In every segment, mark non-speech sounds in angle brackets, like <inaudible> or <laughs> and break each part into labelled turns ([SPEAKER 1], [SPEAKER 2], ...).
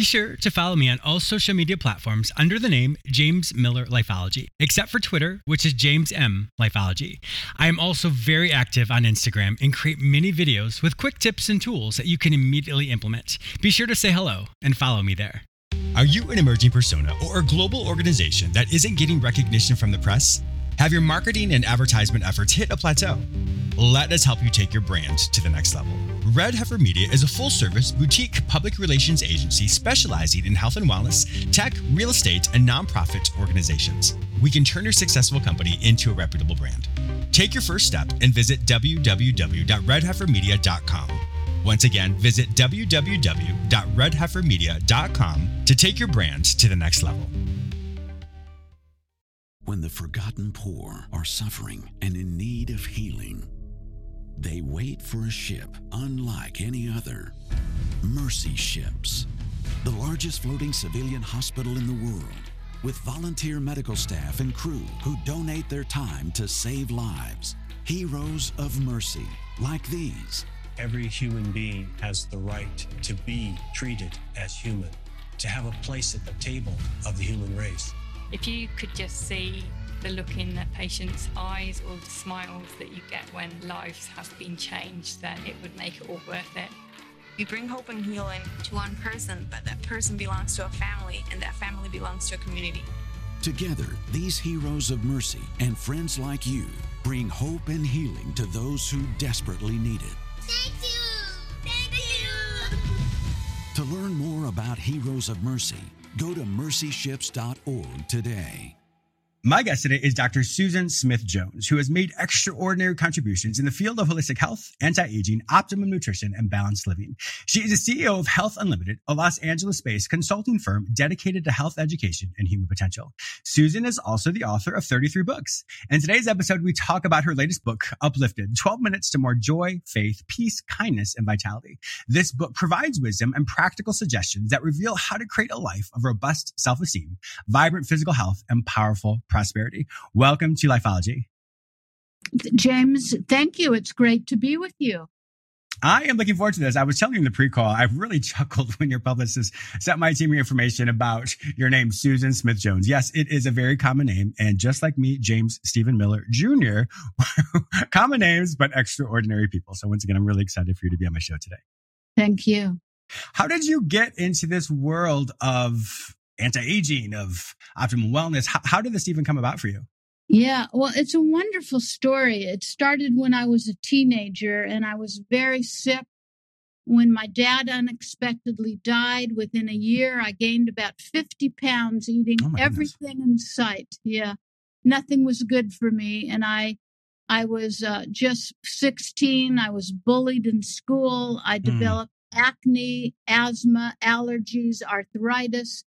[SPEAKER 1] Be sure to follow me on all social media platforms under the name James Miller Lifeology, except for Twitter, which is James M Lifeology. I am also very active on Instagram and create many videos with quick tips and tools that you can immediately implement. Be sure to say hello and follow me there. Are you an emerging persona or a global organization that isn't getting recognition from the press? Have your marketing and advertisement efforts hit a plateau? Let us help you take your brand to the next level. Red Heifer Media is a full service boutique public relations agency specializing in health and wellness, tech, real estate, and nonprofit organizations. We can turn your successful company into a reputable brand. Take your first step and visit www.redheifermedia.com. Once again, visit www.redheifermedia.com to take your brand to the next level.
[SPEAKER 2] When the forgotten poor are suffering and in need of healing, they wait for a ship unlike any other. Mercy Ships, the largest floating civilian hospital in the world, with volunteer medical staff and crew who donate their time to save lives. Heroes of mercy, like these.
[SPEAKER 3] Every human being has the right to be treated as human, to have a place at the table of the human race.
[SPEAKER 4] If you could just see the look in a patient's eyes or the smiles that you get when lives have been changed, then it would make it all worth it.
[SPEAKER 5] We bring hope and healing to one person, but that person belongs to a family, and that family belongs to a community.
[SPEAKER 2] Together, these heroes of mercy and friends like you bring hope and healing to those who desperately need it.
[SPEAKER 6] Thank you! Thank you!
[SPEAKER 2] To learn more about Heroes of Mercy, go to mercyships.org today.
[SPEAKER 1] My guest today is Dr. Susan Smith Jones, who has made extraordinary contributions in the field of holistic health, anti-aging, optimum nutrition, and balanced living. She is the CEO of Health Unlimited, a Los Angeles-based consulting firm dedicated to health education and human potential. Susan is also the author of 33 books. In today's episode, we talk about her latest book, Uplifted, 12 Minutes to More Joy, Faith, Peace, Kindness, and Vitality. This book provides wisdom and practical suggestions that reveal how to create a life of robust self-esteem, vibrant physical health, and powerful prosperity. Welcome to Lifeology.
[SPEAKER 7] James, thank you. It's great to be with you.
[SPEAKER 1] I am looking forward to this. I was telling you in the pre-call, I really <laughs> chuckled when your publicist sent my team your information about your name, Susan Smith Jones. Yes, it is a very common name. And just like me, James Stephen Miller Jr., <laughs> common names, but extraordinary people. So once again, I'm really excited for you to be on my show today.
[SPEAKER 7] Thank you.
[SPEAKER 1] How did you get into this world of anti-aging, of optimal wellness? How, how did this even come about for you?
[SPEAKER 7] Yeah, well, it's a wonderful story. It started when I was a teenager and I was very sick. When my dad unexpectedly died, within a year, I gained about 50 pounds eating
[SPEAKER 1] Oh,
[SPEAKER 7] everything in sight. Yeah, nothing was good for me. And I, I was uh, just 16. I was bullied in school. I developed acne, asthma, allergies, arthritis.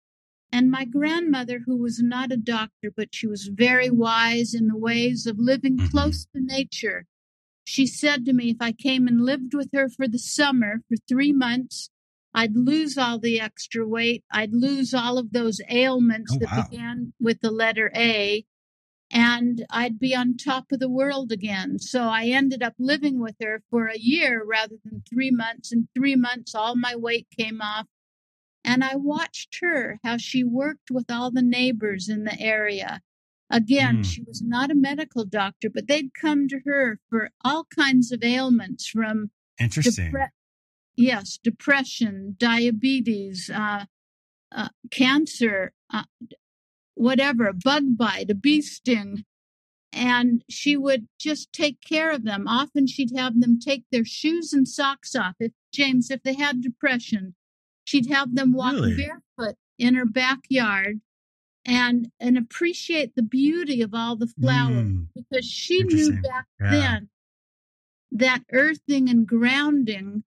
[SPEAKER 7] And my grandmother, who was not a doctor, but she was very wise in the ways of living
[SPEAKER 1] Mhm.
[SPEAKER 7] close to nature, she said to me if I came and lived with her for the summer for three months, I'd lose all the extra weight. I'd lose all of those ailments
[SPEAKER 1] Oh,
[SPEAKER 7] that
[SPEAKER 1] wow.
[SPEAKER 7] began with the letter A, and I'd be on top of the world again. So I ended up living with her for a year rather than three months. In three months, all my weight came off. And I watched her, how she worked with all the neighbors in the area. Again,
[SPEAKER 1] Mm.
[SPEAKER 7] she was not a medical doctor, but they'd come to her for all kinds of ailments from
[SPEAKER 1] Interesting.
[SPEAKER 7] depre- yes, depression, diabetes, uh, uh, cancer, uh, whatever, bug bite, a bee sting. And she would just take care of them. Often she'd have them take their shoes and socks off. If James, if they had depression, she'd have them walk
[SPEAKER 1] Really?
[SPEAKER 7] barefoot in her backyard and and appreciate the beauty of all the flowers
[SPEAKER 1] Mm,
[SPEAKER 7] because she knew back
[SPEAKER 1] Yeah.
[SPEAKER 7] then that earthing and grounding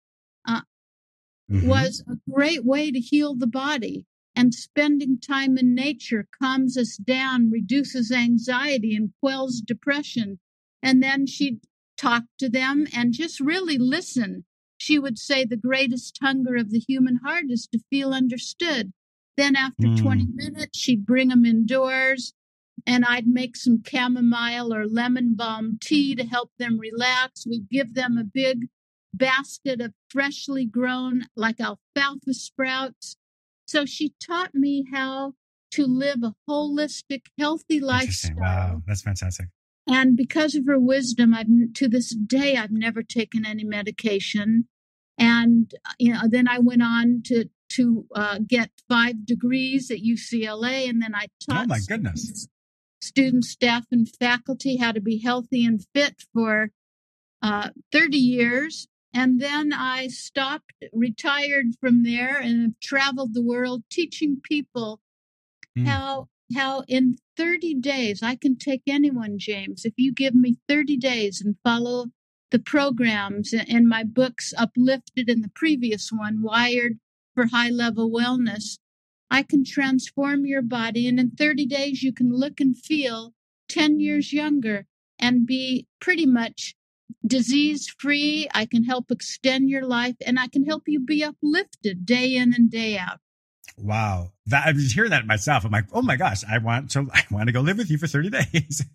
[SPEAKER 1] mhm.
[SPEAKER 7] was a great way to heal the body. And spending time in nature calms us down, reduces anxiety, and quells depression. And then she'd talk to them and just really listen. She would say the greatest hunger of the human heart is to feel understood. Then after
[SPEAKER 1] Mm.
[SPEAKER 7] 20 minutes, she'd bring them indoors and I'd make some chamomile or lemon balm tea to help them relax. We'd give them a big basket of freshly grown, like alfalfa sprouts. So she taught me how to live a holistic, healthy lifestyle.
[SPEAKER 1] Wow, that's fantastic.
[SPEAKER 7] And because of her wisdom, I've to this day I've never taken any medication. And you know, then I went on to to uh, get five degrees at UCLA, and then I taught
[SPEAKER 1] Oh my goodness.
[SPEAKER 7] students, students, staff, and faculty how to be healthy and fit for uh, 30 years. And then I stopped, retired from there, and have traveled the world teaching people
[SPEAKER 1] Hmm.
[SPEAKER 7] how how in 30 days I can take anyone, James. If you give me 30 days and follow the programs and my books uplifted in the previous one, Wired for High Level Wellness, I can transform your body. And in 30 days, you can look and feel 10 years younger and be pretty much disease free. I can help extend your life and I can help you be uplifted day in and day out.
[SPEAKER 1] Wow. That I was hearing that myself. I'm like, oh my gosh, I want to <laughs> I want to go live with you for 30 days. <laughs>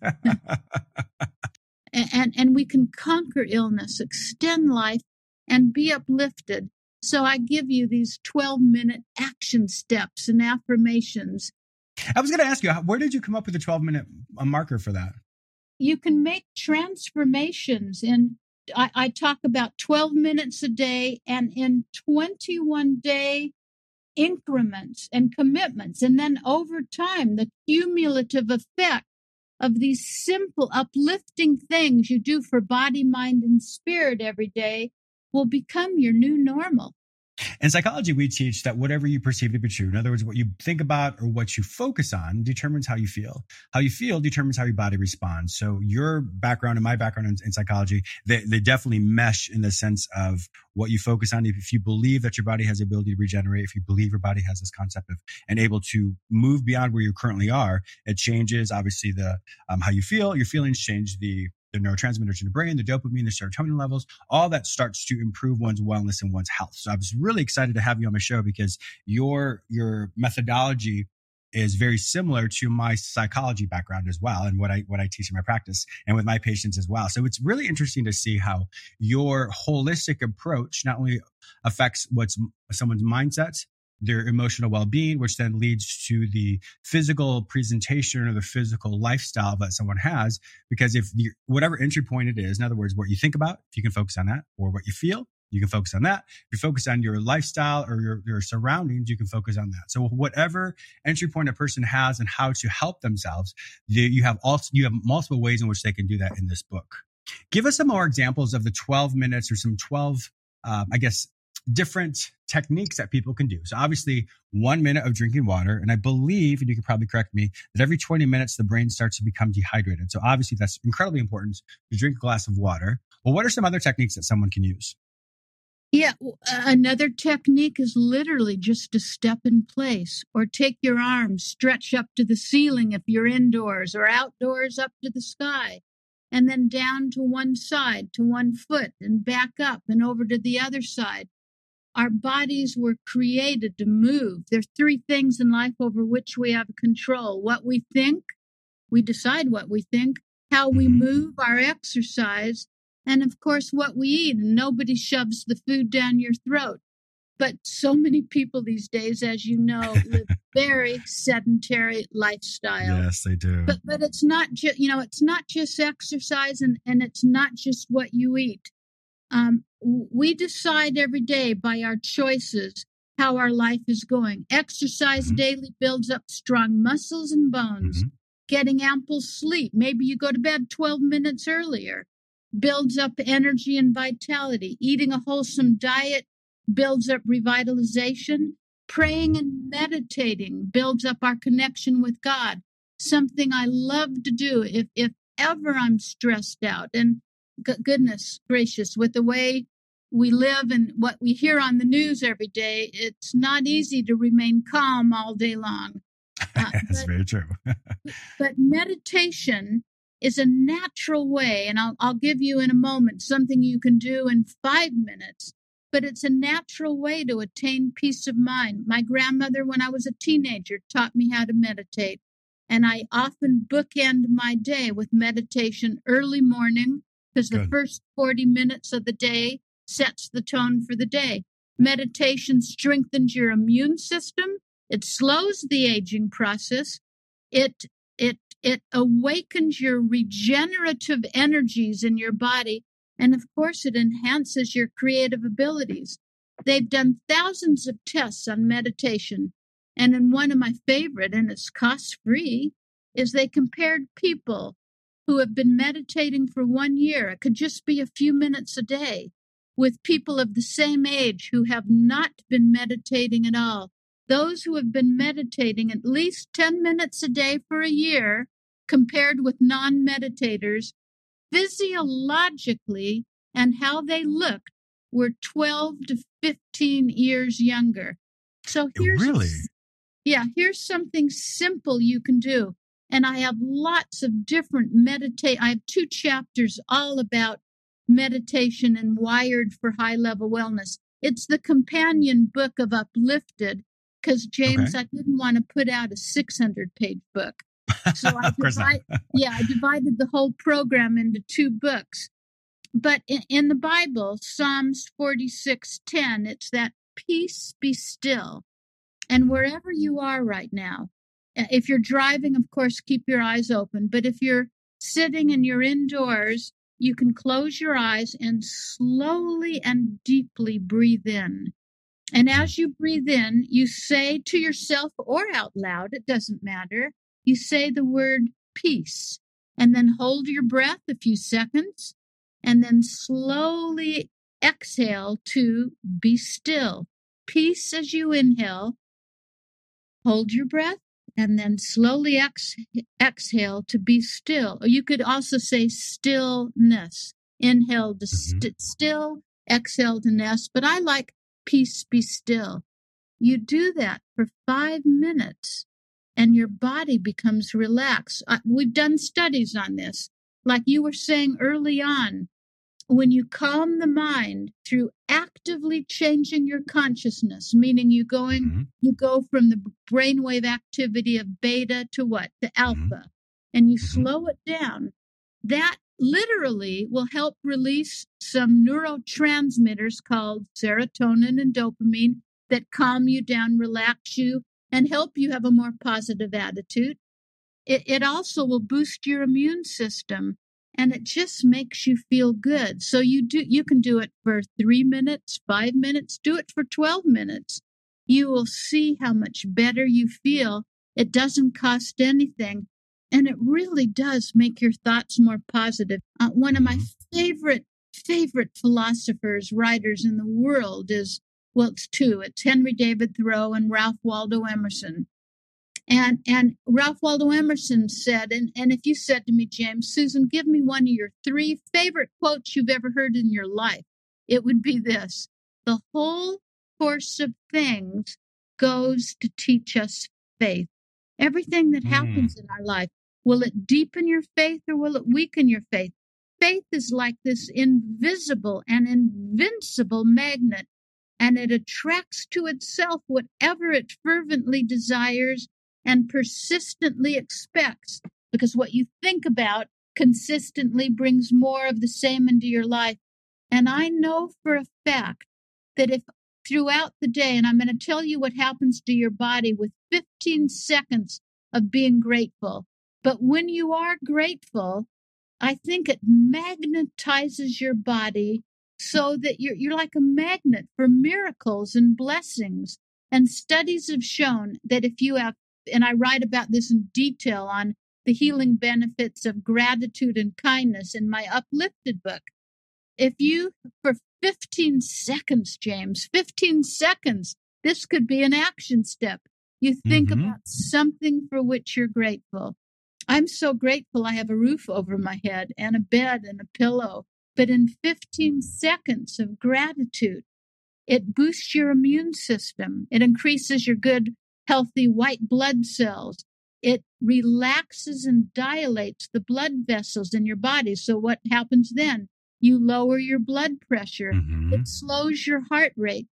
[SPEAKER 7] and, and we can conquer illness, extend life, and be uplifted. So I give you these 12 minute action steps and affirmations.
[SPEAKER 1] I was going to ask you, where did you come up with the 12 minute uh, marker for that?
[SPEAKER 7] You can make transformations in, I, I talk about 12 minutes a day and in 21 day increments and commitments. And then over time, the cumulative effect of these simple, uplifting things you do for body, mind, and spirit every day will become your new normal.
[SPEAKER 1] In psychology, we teach that whatever you perceive to be true, in other words, what you think about or what you focus on determines how you feel. How you feel determines how your body responds. So your background and my background in, in psychology, they, they definitely mesh in the sense of what you focus on. If, if you believe that your body has the ability to regenerate, if you believe your body has this concept of and able to move beyond where you currently are, it changes obviously the um, how you feel. Your feelings change the the neurotransmitters in the brain, the dopamine, the serotonin levels, all that starts to improve one's wellness and one's health. So I was really excited to have you on my show because your your methodology is very similar to my psychology background as well and what I what I teach in my practice and with my patients as well. So it's really interesting to see how your holistic approach not only affects what's someone's mindsets, their emotional well-being, which then leads to the physical presentation or the physical lifestyle that someone has. Because if you, whatever entry point it is, in other words, what you think about, if you can focus on that, or what you feel, you can focus on that. If you focus on your lifestyle or your, your surroundings, you can focus on that. So whatever entry point a person has and how to help themselves, you you have also you have multiple ways in which they can do that in this book. Give us some more examples of the 12 minutes or some 12, um, I guess, different techniques that people can do. So obviously, one minute of drinking water, and I believe, and you can probably correct me, that every 20 minutes the brain starts to become dehydrated. So obviously, that's incredibly important to drink a glass of water. Well, what are some other techniques that someone can use?
[SPEAKER 7] Yeah, another technique is literally just to step in place or take your arms, stretch up to the ceiling if you're indoors or outdoors up to the sky, and then down to one side, to one foot, and back up and over to the other side. Our bodies were created to move. There are three things in life over which we have control what we think, we decide what we think, how we
[SPEAKER 1] Mhm.
[SPEAKER 7] move, our exercise, and of course what we eat and nobody shoves the food down your throat but so <laughs> many people these days as you know live <laughs> very sedentary lifestyle
[SPEAKER 1] Yes, they do.
[SPEAKER 7] but but it's not just you know it's not just exercise and and it's not just what you eat um we decide every day by our choices how our life is going exercise
[SPEAKER 1] Mhm.
[SPEAKER 7] daily builds up strong muscles and bones
[SPEAKER 1] Mhm.
[SPEAKER 7] getting ample sleep maybe you go to bed 12 minutes earlier builds up energy and vitality eating a wholesome diet builds up revitalization praying and meditating builds up our connection with god something I love to do if if ever I'm stressed out. And g- goodness gracious, with the way we live and what we hear on the news every day, it's not easy to remain calm all day long. <laughs> Uh,
[SPEAKER 1] That's
[SPEAKER 7] but,
[SPEAKER 1] very true. <laughs>
[SPEAKER 7] but meditation is a natural way, and I'll, I'll give you in a moment something you can do in five minutes but it's a natural way to attain peace of mind. My grandmother, when I was a teenager, taught me how to meditate. And I often bookend my day with meditation early morning because the
[SPEAKER 8] Good.
[SPEAKER 7] first 40 minutes of the day sets the tone for the day. Meditation strengthens your immune system. It slows the aging process. It, it, it awakens your regenerative energies in your body. And of course, it enhances your creative abilities. They've done thousands of tests on meditation. And in one of my favorite, and it's cost free, is they compared people who have been meditating for one year. It could just be a few minutes a day with people of the same age who have not been meditating at all. Those who have been meditating at least 10 minutes a day for a year, compared with non meditators, physiologically and how they looked, were 12 to 15 years younger. So oh, here's
[SPEAKER 8] Really?
[SPEAKER 7] yeah, here's something simple you can do. And I have lots of different meditate. I have two chapters all about meditation and wired for high level wellness. It's the companion book of Uplifted because James, I didn't want to put out a 600 page book. So I <laughs>
[SPEAKER 8] of course not.
[SPEAKER 7] divide, yeah, I divided the whole program into two books. But in, in the Bible, Psalms 46:10, it's that peace be still. And wherever you are right now, Uh, if you're driving, of course, keep your eyes open. But if you're sitting and you're indoors, you can close your eyes and slowly and deeply breathe in. And as you breathe in, you say to yourself or out loud, it doesn't matter, you say the word peace. And then hold your breath a few seconds and then slowly exhale to be still. Peace as you inhale. Hold your breath and then slowly ex- exhale to be still. Or you could also say stillness. Inhale to st- still, exhale to nest. But I like peace be still. You do that for five minutes and your body becomes relaxed. Uh, we've done studies on this. Like you were saying early on, when you calm the mind through actively changing your consciousness, meaning you going,
[SPEAKER 8] Mhm.
[SPEAKER 7] you go from the brainwave activity of beta to what? To alpha, and you
[SPEAKER 8] Mhm.
[SPEAKER 7] slow it down. That literally will help release some neurotransmitters called serotonin and dopamine that calm you down, relax you, and help you have a more positive attitude. It, it also will boost your immune system and it just makes you feel good. So you do you can do it for 3 minutes, 5 minutes, do it for 12 minutes. You will see how much better you feel. It doesn't cost anything and it really does make your thoughts more positive. Uh, one of my favorite favorite philosophers, writers in the world is well, it's two. It's Henry David Thoreau and Ralph Waldo Emerson. And and Ralph Waldo Emerson said, and, and if you said to me, James, Susan, give me one of your three favorite quotes you've ever heard in your life, it would be this. The whole course of things goes to teach us faith. Everything that
[SPEAKER 8] Mm.
[SPEAKER 7] happens in our life, will it deepen your faith or will it weaken your faith? Faith is like this invisible and invincible magnet and it attracts to itself whatever it fervently desires and persistently expects. Because what you think about consistently brings more of the same into your life. And I know for a fact that if throughout the day, and I'm going to tell you what happens to your body with 15 seconds of being grateful, but when you are grateful, I think it magnetizes your body so that you're, you're like a magnet for miracles and blessings. And studies have shown that if you have, and I write about this in detail on the healing benefits of gratitude and kindness in my uplifted book. If you, for 15 seconds, James, 15 seconds, this could be an action step. You think
[SPEAKER 8] Mhm.
[SPEAKER 7] about something for which you're grateful. I'm so grateful I have a roof over my head and a bed and a pillow. But in 15 seconds of gratitude, it boosts your immune system. It increases your good, healthy white blood cells. It relaxes and dilates the blood vessels in your body. So, what happens then? You lower your blood pressure.
[SPEAKER 1] Mhm.
[SPEAKER 7] It slows your heart rate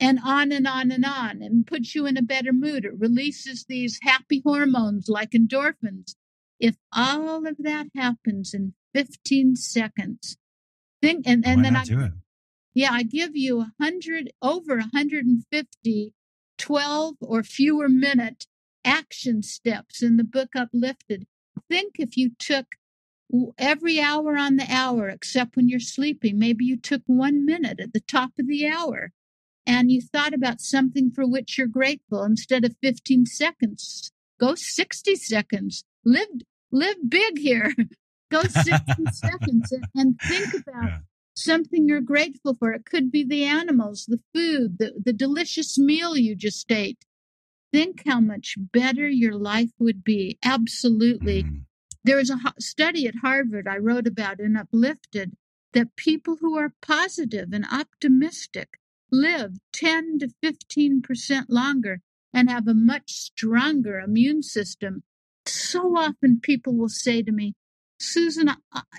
[SPEAKER 7] and on and on and on and puts you in a better mood. It releases these happy hormones like endorphins. If all of that happens in 15 seconds, think, and, and
[SPEAKER 1] Why
[SPEAKER 7] then I,
[SPEAKER 1] do it?
[SPEAKER 7] yeah, I give you a hundred, over 150, 12 or fewer minute action steps in the book Uplifted. Think if you took every hour on the hour, except when you're sleeping, maybe you took one minute at the top of the hour and you thought about something for which you're grateful instead of 15 seconds. Go 60 seconds. Live, live big here. <laughs> Go 60 <laughs> seconds and, and think about
[SPEAKER 1] Yeah.
[SPEAKER 7] Something you're grateful for. It could be the animals, the food, the, the delicious meal you just ate. Think how much better your life would be. Absolutely.
[SPEAKER 1] Mm.
[SPEAKER 7] There was a study at Harvard I wrote about in Uplifted that people who are positive and optimistic live 10 to 15% longer and have a much stronger immune system. So often people will say to me, Susan,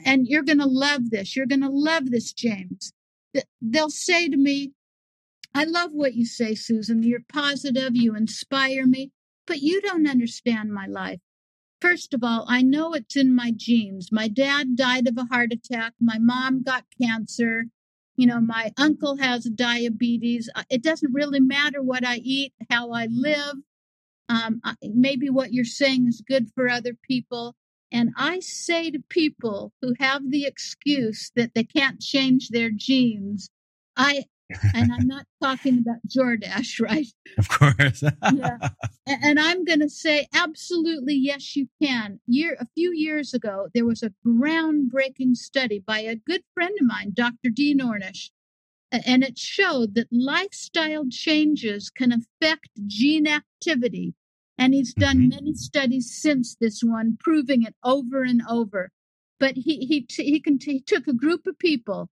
[SPEAKER 7] and you're going to love this. You're going to love this, James. They'll say to me, I love what you say, Susan. You're positive, you inspire me, but you don't understand my life. First of all, I know it's in my genes. My dad died of a heart attack. My mom got cancer. You know, my uncle has diabetes. It doesn't really matter what I eat, how I live. Um, maybe what you're saying is good for other people. And I say to people who have the excuse that they can't change their genes, I, and I'm not <laughs> talking about Jordache, <laughs> right?
[SPEAKER 1] Of course.
[SPEAKER 7] Yeah. <laughs> And I'm going to say, absolutely, yes, you can. Year a few years ago, there was a groundbreaking study by a good friend of mine, Dr. Dean Ornish, and it showed that lifestyle changes can affect gene activity. And he's done
[SPEAKER 1] Mhm.
[SPEAKER 7] many studies since this one, proving it over and over. But he he t- he, he took a group of people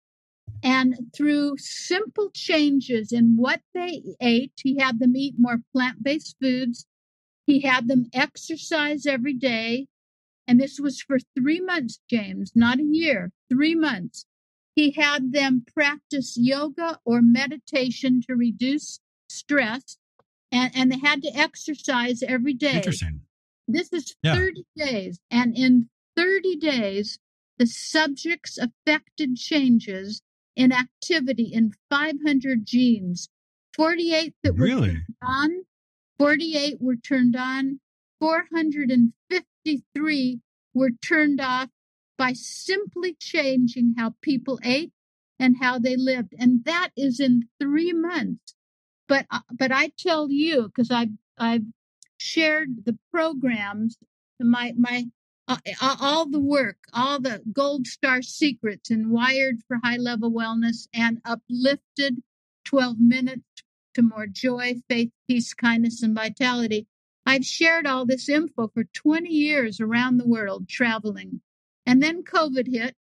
[SPEAKER 7] and through simple changes in what they ate, he had them eat more plant based foods. He had them exercise every day. And this was for three months, James, not a year, three months. He had them practice yoga or meditation to reduce stress. And, and they had to exercise every day.
[SPEAKER 1] Interesting.
[SPEAKER 7] This is
[SPEAKER 1] Yeah.
[SPEAKER 7] 30 days. And in 30 days, the subjects affected changes in activity in 500 genes. 48 that were
[SPEAKER 1] Really?
[SPEAKER 7] turned on, 48 were turned on, 453 were turned off by simply changing how people ate and how they lived. And that is in three months. But, uh, but I tell you, because I've, I've shared the programs, my, my, uh, all the work, all the gold star secrets and wired for high level wellness and uplifted 12 minutes to more joy, faith, peace, kindness, and vitality. I've shared all this info for 20 years around the world traveling. And then COVID hit.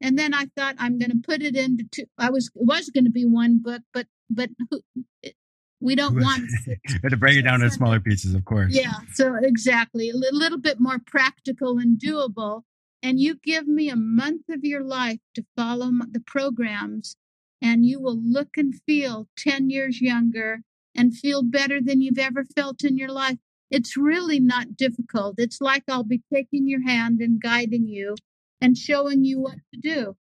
[SPEAKER 7] And then I thought I'm going to put it into two. I was, it was going to be one book, but, but we don't <laughs> want
[SPEAKER 1] to break it down into smaller pieces, of course.
[SPEAKER 7] yeah, so exactly. A little bit more practical and doable. And you give me a month of your life to follow the programs, and you will look and feel 10 years younger and feel better than you've ever felt in your life. It's really not difficult. It's like I'll be taking your hand and guiding you and showing you what to do.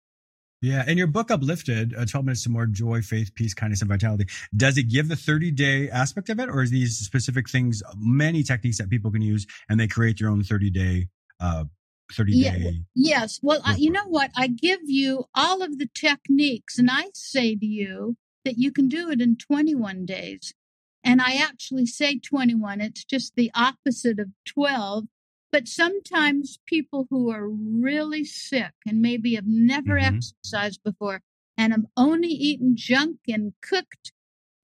[SPEAKER 1] Yeah, and your book Uplifted, uh, 12 Minutes to More Joy, Faith, Peace, Kindness, and Vitality, does it give the 30 day aspect of it, or is these specific things, many techniques that people can use and they create their own 30 day, uh, 30
[SPEAKER 7] Yeah,
[SPEAKER 1] day?
[SPEAKER 7] Yes. Well, I, you know what? I give you all of the techniques, and I say to you that you can do it in 21 days. And I actually say 21. It's just the opposite of 12. But sometimes people who are really sick and maybe have never
[SPEAKER 1] Mhm.
[SPEAKER 7] exercised before and have only eaten junk and cooked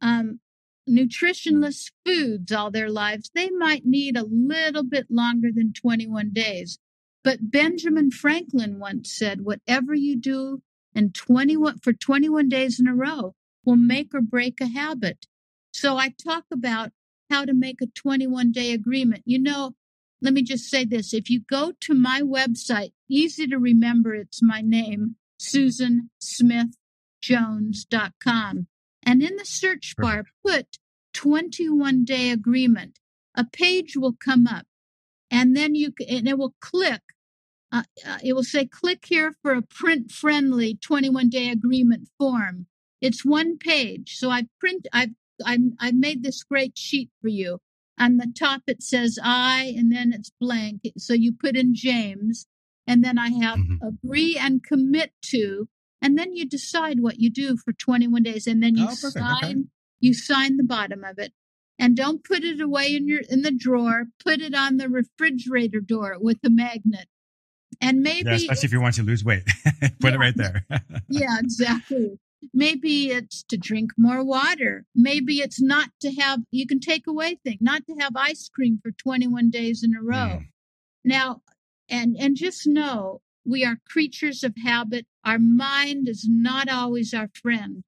[SPEAKER 7] um, nutritionless foods all their lives, they might need a little bit longer than 21 days. But Benjamin Franklin once said, whatever you do in 21 for 21 days in a row will make or break a habit. So I talk about how to make a 21 day agreement. You know, let me just say this. If you go to my website, easy to remember, it's my name, susansmithjones.com. And in the search bar, put 21 day agreement. A page will come up and then you and it will click. Uh, uh, it will say click here for a print friendly 21 day agreement form. It's one page. So I print, I've, i I've made this great sheet for you. On the top, it says I, and then it's blank. So you put in James, and then I have mm-hmm. agree and commit to, and then you decide what you do for 21 days, and then you oh, sign. Okay. You sign the bottom of it, and don't put it away in your in the drawer. Put it on the refrigerator door with the magnet. And maybe,
[SPEAKER 8] yeah, especially if you want to lose weight, <laughs> put yeah, it right there. <laughs>
[SPEAKER 7] yeah, exactly. Maybe it's to drink more water. Maybe it's not to have, you can take away things, not to have ice cream for 21 days in a row. Mm. Now, and, and just know we are creatures of habit. Our mind is not always our friend,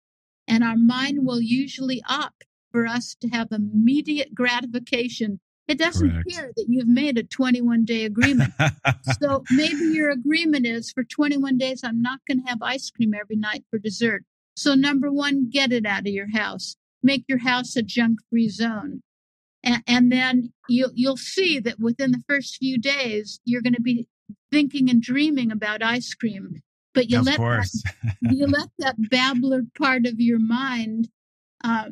[SPEAKER 7] and our mind will usually opt for us to have immediate gratification. It doesn't Correct. care that you've made a 21 day agreement. <laughs> so maybe your agreement is for 21 days, I'm not going to have ice cream every night for dessert. So, number one, get it out of your house. Make your house a junk free zone. And, and then you'll, you'll see that within the first few days, you're going to be thinking and dreaming about ice cream. But you, let that, <laughs> you let that babbler part of your mind, uh,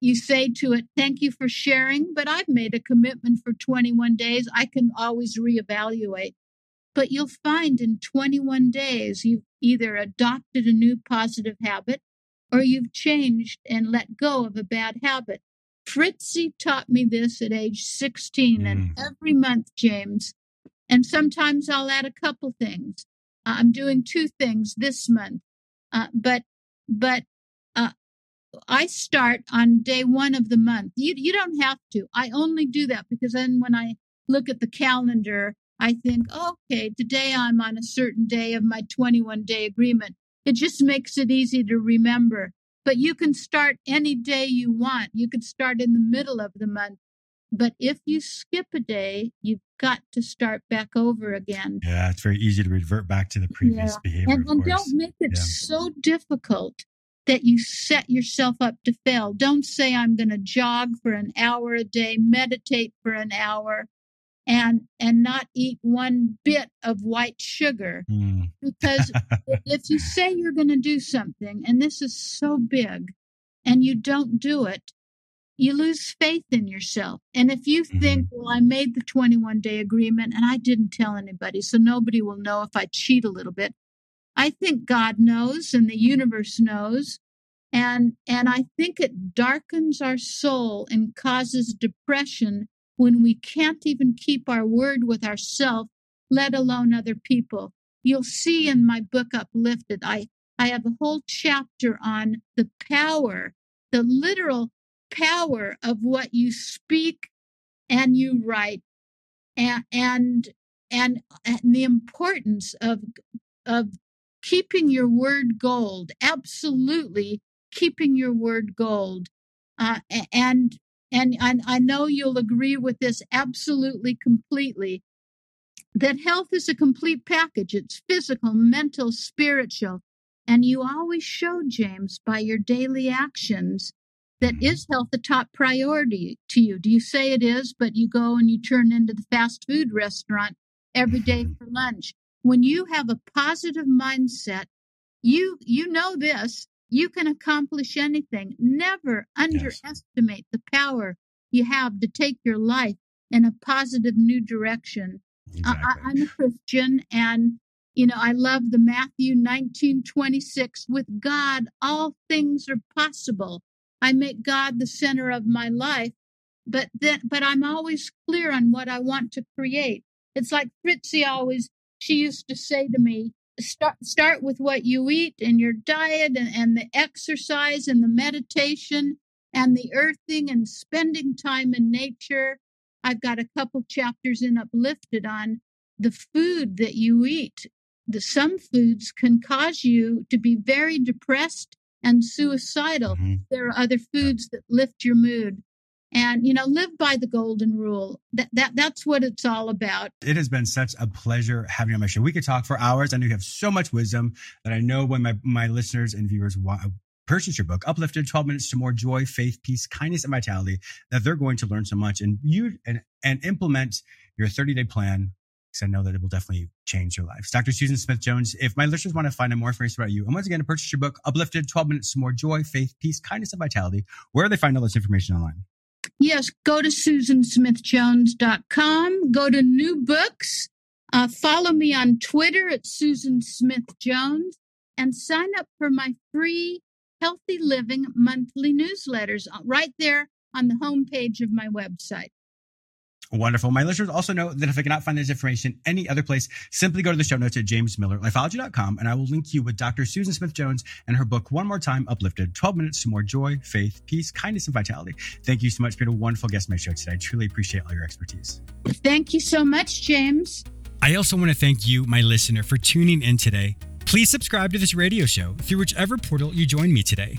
[SPEAKER 7] you say to it, Thank you for sharing, but I've made a commitment for 21 days. I can always reevaluate. But you'll find in 21 days, you've either adopted a new positive habit or you've changed and let go of a bad habit. Fritzy taught me this at age 16, mm. and every month, James, and sometimes I'll add a couple things. Uh, I'm doing two things this month, uh, but but uh, I start on day one of the month. You you don't have to. I only do that because then when I look at the calendar, I think, okay, today I'm on a certain day of my 21 day agreement. It just makes it easy to remember. But you can start any day you want. You could start in the middle of the month. But if you skip a day, you've got to start back over again.
[SPEAKER 8] Yeah, it's very easy to revert back to the previous yeah. behavior.
[SPEAKER 7] And, and don't make it yeah. so difficult that you set yourself up to fail. Don't say, I'm going to jog for an hour a day, meditate for an hour, and and not eat one bit of white sugar mm. <laughs> because if you say you're going to do something and this is so big and you don't do it you lose faith in yourself and if you mm-hmm. think well i made the 21 day agreement and i didn't tell anybody so nobody will know if i cheat a little bit i think god knows and the universe knows and and i think it darkens our soul and causes depression when we can't even keep our word with ourselves, let alone other people. You'll see in my book Uplifted, I, I have a whole chapter on the power, the literal power of what you speak and you write and and and, and the importance of of keeping your word gold absolutely keeping your word gold uh, and and, and I know you'll agree with this absolutely completely that health is a complete package. It's physical, mental, spiritual. And you always show, James, by your daily actions, that mm-hmm. health the top priority to you? Do you say it is, but you go and you turn into the fast food restaurant every day <laughs> for lunch? When you have a positive mindset, you you know this you can accomplish anything. Never underestimate the power you have to take your life in a positive new direction. Exactly. I, I'm a Christian and you know, I love the Matthew 19, 26. With God, all things are possible. I make God the center of my life, but then, but I'm always clear on what I want to create. It's like Fritzy always, she used to say to me, start start with what you eat and your diet and, and the exercise and the meditation and the earthing and spending time in nature. I've got a couple chapters in Uplifted on the food that you eat. The some foods can cause you to be very depressed and suicidal. Mm-hmm. There are other foods that lift your mood. And you know live by the golden rule that, that that's what it's all about
[SPEAKER 8] it has been such a pleasure having you on my show we could talk for hours i know you have so much wisdom that i know when my, my listeners and viewers want, purchase your book uplifted 12 minutes to more joy faith peace kindness and vitality that they're going to learn so much and you and, and implement your 30 day plan because I know that it will definitely change your lives. Dr. Susan Smith Jones, if my listeners want to find out more information about you, and once again, to purchase your book, Uplifted 12 Minutes to More Joy, Faith, Peace, Kindness, and Vitality, where do they find all this information online?
[SPEAKER 7] Yes, go to susansmithjones.com, go to new books, uh, follow me on Twitter at Susan Smith Jones, and sign up for my free Healthy Living monthly newsletters uh, right there on the homepage of my website.
[SPEAKER 8] Wonderful. My listeners also know that if I cannot find this information any other place, simply go to the show notes at jamesmillerlifeology.com and I will link you with Dr. Susan Smith Jones and her book, One More Time Uplifted 12 Minutes to More Joy, Faith, Peace, Kindness, and Vitality. Thank you so much for being a wonderful guest on my show today. I truly appreciate all your expertise.
[SPEAKER 7] Thank you so much, James.
[SPEAKER 1] I also want to thank you, my listener, for tuning in today. Please subscribe to this radio show through whichever portal you join me today.